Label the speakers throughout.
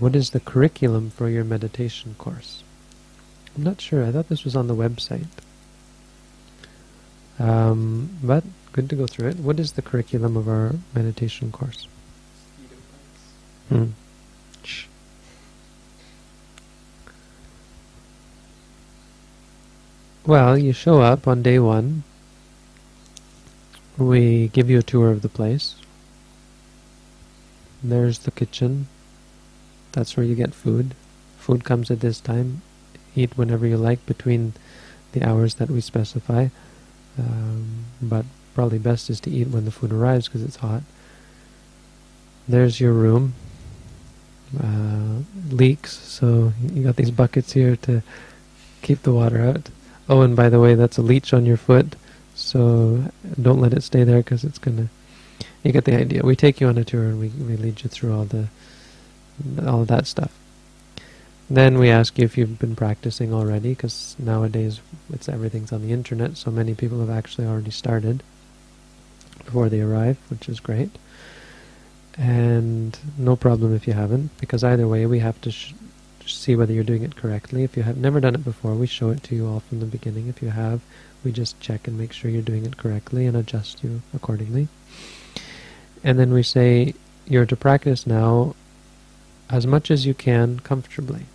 Speaker 1: what is the curriculum for your meditation course? I'm not sure. I thought this was on the website. Um, but good to go through it. What is the curriculum of our meditation course? Hmm. Well, you show up on day one. We give you a tour of the place. There's the kitchen. That's where you get food. Food comes at this time. Eat whenever you like between the hours that we specify. Um, but probably best is to eat when the food arrives because it's hot. There's your room. Uh, leaks, so you got these buckets here to keep the water out. Oh, and by the way, that's a leech on your foot, so don't let it stay there because it's gonna. You get the idea. We take you on a tour and we we lead you through all the all that stuff. Then we ask you if you've been practicing already, because nowadays it's everything's on the internet, so many people have actually already started before they arrive, which is great. And no problem if you haven't, because either way we have to see whether you're doing it correctly. If you have never done it before, we show it to you all from the beginning. If you have, we just check and make sure you're doing it correctly and adjust you accordingly. And then we say, you're to practice now as much as you can comfortably.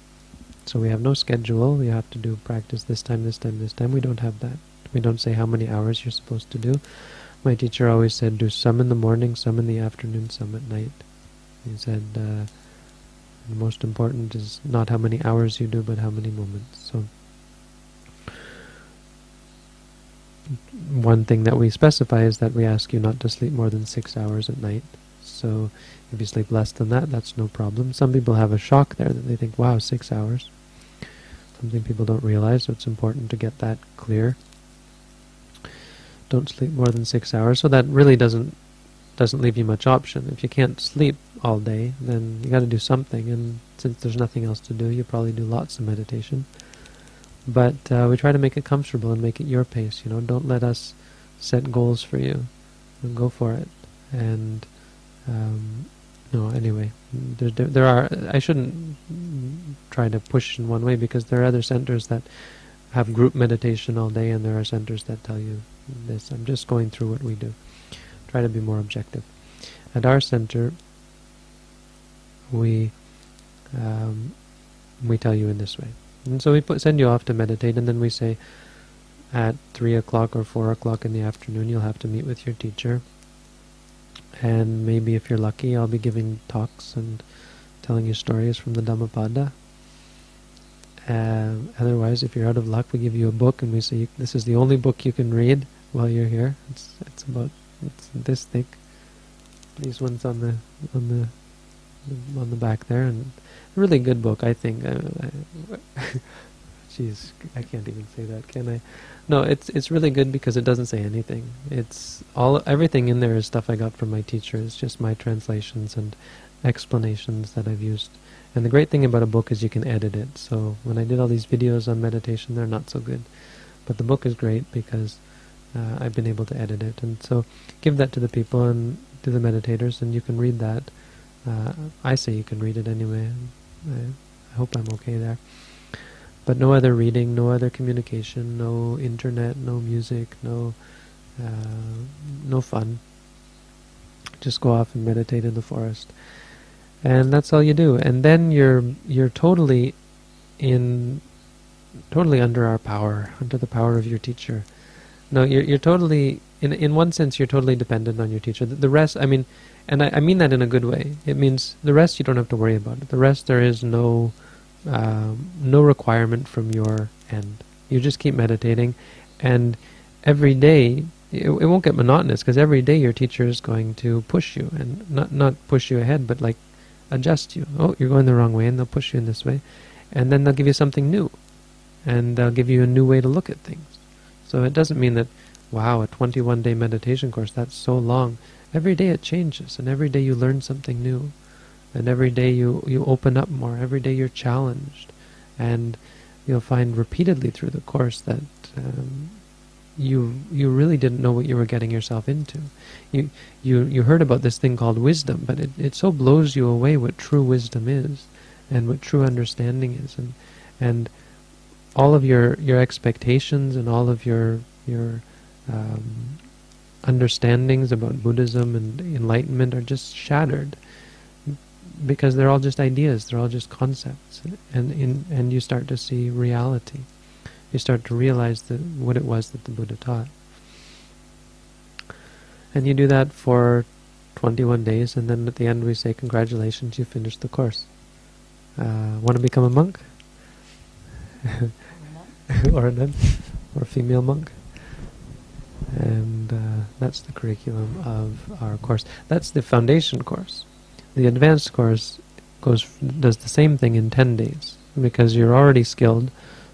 Speaker 1: So we have no schedule. You have to do practice this time, this time, this time. We don't have that. We don't say how many hours you're supposed to do. My teacher always said do some in the morning, some in the afternoon, some at night. He said uh, the most important is not how many hours you do, but how many moments. So one thing that we specify is that we ask you not to sleep more than six hours at night. So if you sleep less than that, that's no problem. Some people have a shock there that they think, wow, six hours. Something people don't realize, so it's important to get that clear. Don't sleep more than six hours. So that really doesn't doesn't leave you much option. If you can't sleep all day, then you got to do something. And since there's nothing else to do, you probably do lots of meditation. But uh, we try to make it comfortable and make it your pace. You know, don't let us set goals for you. Go for it. And um, no, anyway, there, there, there, are. I shouldn't try to push in one way because there are other centers that have group meditation all day, and there are centers that tell you this. I'm just going through what we do. Try to be more objective. At our center, we um, we tell you in this way, and so we put, send you off to meditate, and then we say, at three o'clock or four o'clock in the afternoon, you'll have to meet with your teacher and maybe if you're lucky I'll be giving talks and telling you stories from the Dhammapada. Uh, otherwise, if you're out of luck, we give you a book and we say this is the only book you can read while you're here. It's it's about it's this thick. These ones on the on the on the back there, and a really good book, I think. Jeez, I can't even say that, can I? No, it's it's really good because it doesn't say anything. It's all everything in there is stuff I got from my teacher. It's just my translations and explanations that I've used. And the great thing about a book is you can edit it. So when I did all these videos on meditation, they're not so good. But the book is great because uh, I've been able to edit it. And so give that to the people and to the meditators, and you can read that. Uh, I say you can read it anyway. I, I hope I'm okay there. But no other reading, no other communication, no internet, no music, no uh, no fun. Just go off and meditate in the forest, and that's all you do. And then you're you're totally in totally under our power, under the power of your teacher. No, you're you're totally in in one sense you're totally dependent on your teacher. The, the rest, I mean, and I, I mean that in a good way. It means the rest you don't have to worry about. The rest there is no um, no requirement from your end. You just keep meditating, and every day it, it won't get monotonous because every day your teacher is going to push you and not not push you ahead, but like adjust you. Oh, you're going the wrong way, and they'll push you in this way, and then they'll give you something new, and they'll give you a new way to look at things. So it doesn't mean that, wow, a 21 day meditation course that's so long. Every day it changes, and every day you learn something new and every day you you open up more. Every day you're challenged. And you'll find repeatedly through the course that um, you you really didn't know what you were getting yourself into. You you you heard about this thing called wisdom but it, it so blows you away what true wisdom is and what true understanding is, and and all of your your expectations and all of your your um, understandings about Buddhism and enlightenment are just shattered because they're all just ideas, they're all just concepts, and in, and you start to see reality. You start to realize that what it was that the Buddha taught. And you do that for 21 days, and then at the end we say, congratulations, you finished the course. Uh, want to become a monk? or a nun? Or a female monk? And uh, that's the curriculum of our course. That's the foundation course. The advanced course goes does the same thing in 10 days because you're already skilled,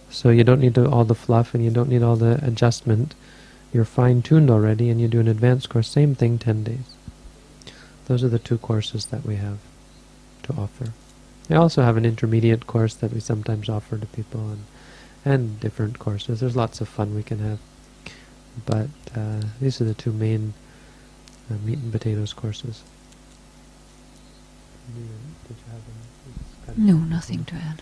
Speaker 1: so you don't need to, all the fluff and you don't need all the adjustment. You're fine-tuned already and you do an advanced course, same thing, 10 days. Those are the two courses that we have to offer. We also have an intermediate course that we sometimes offer to people and, and different courses. There's lots of fun we can have. But uh, these are the two main uh, meat and potatoes courses.
Speaker 2: No, nothing to add.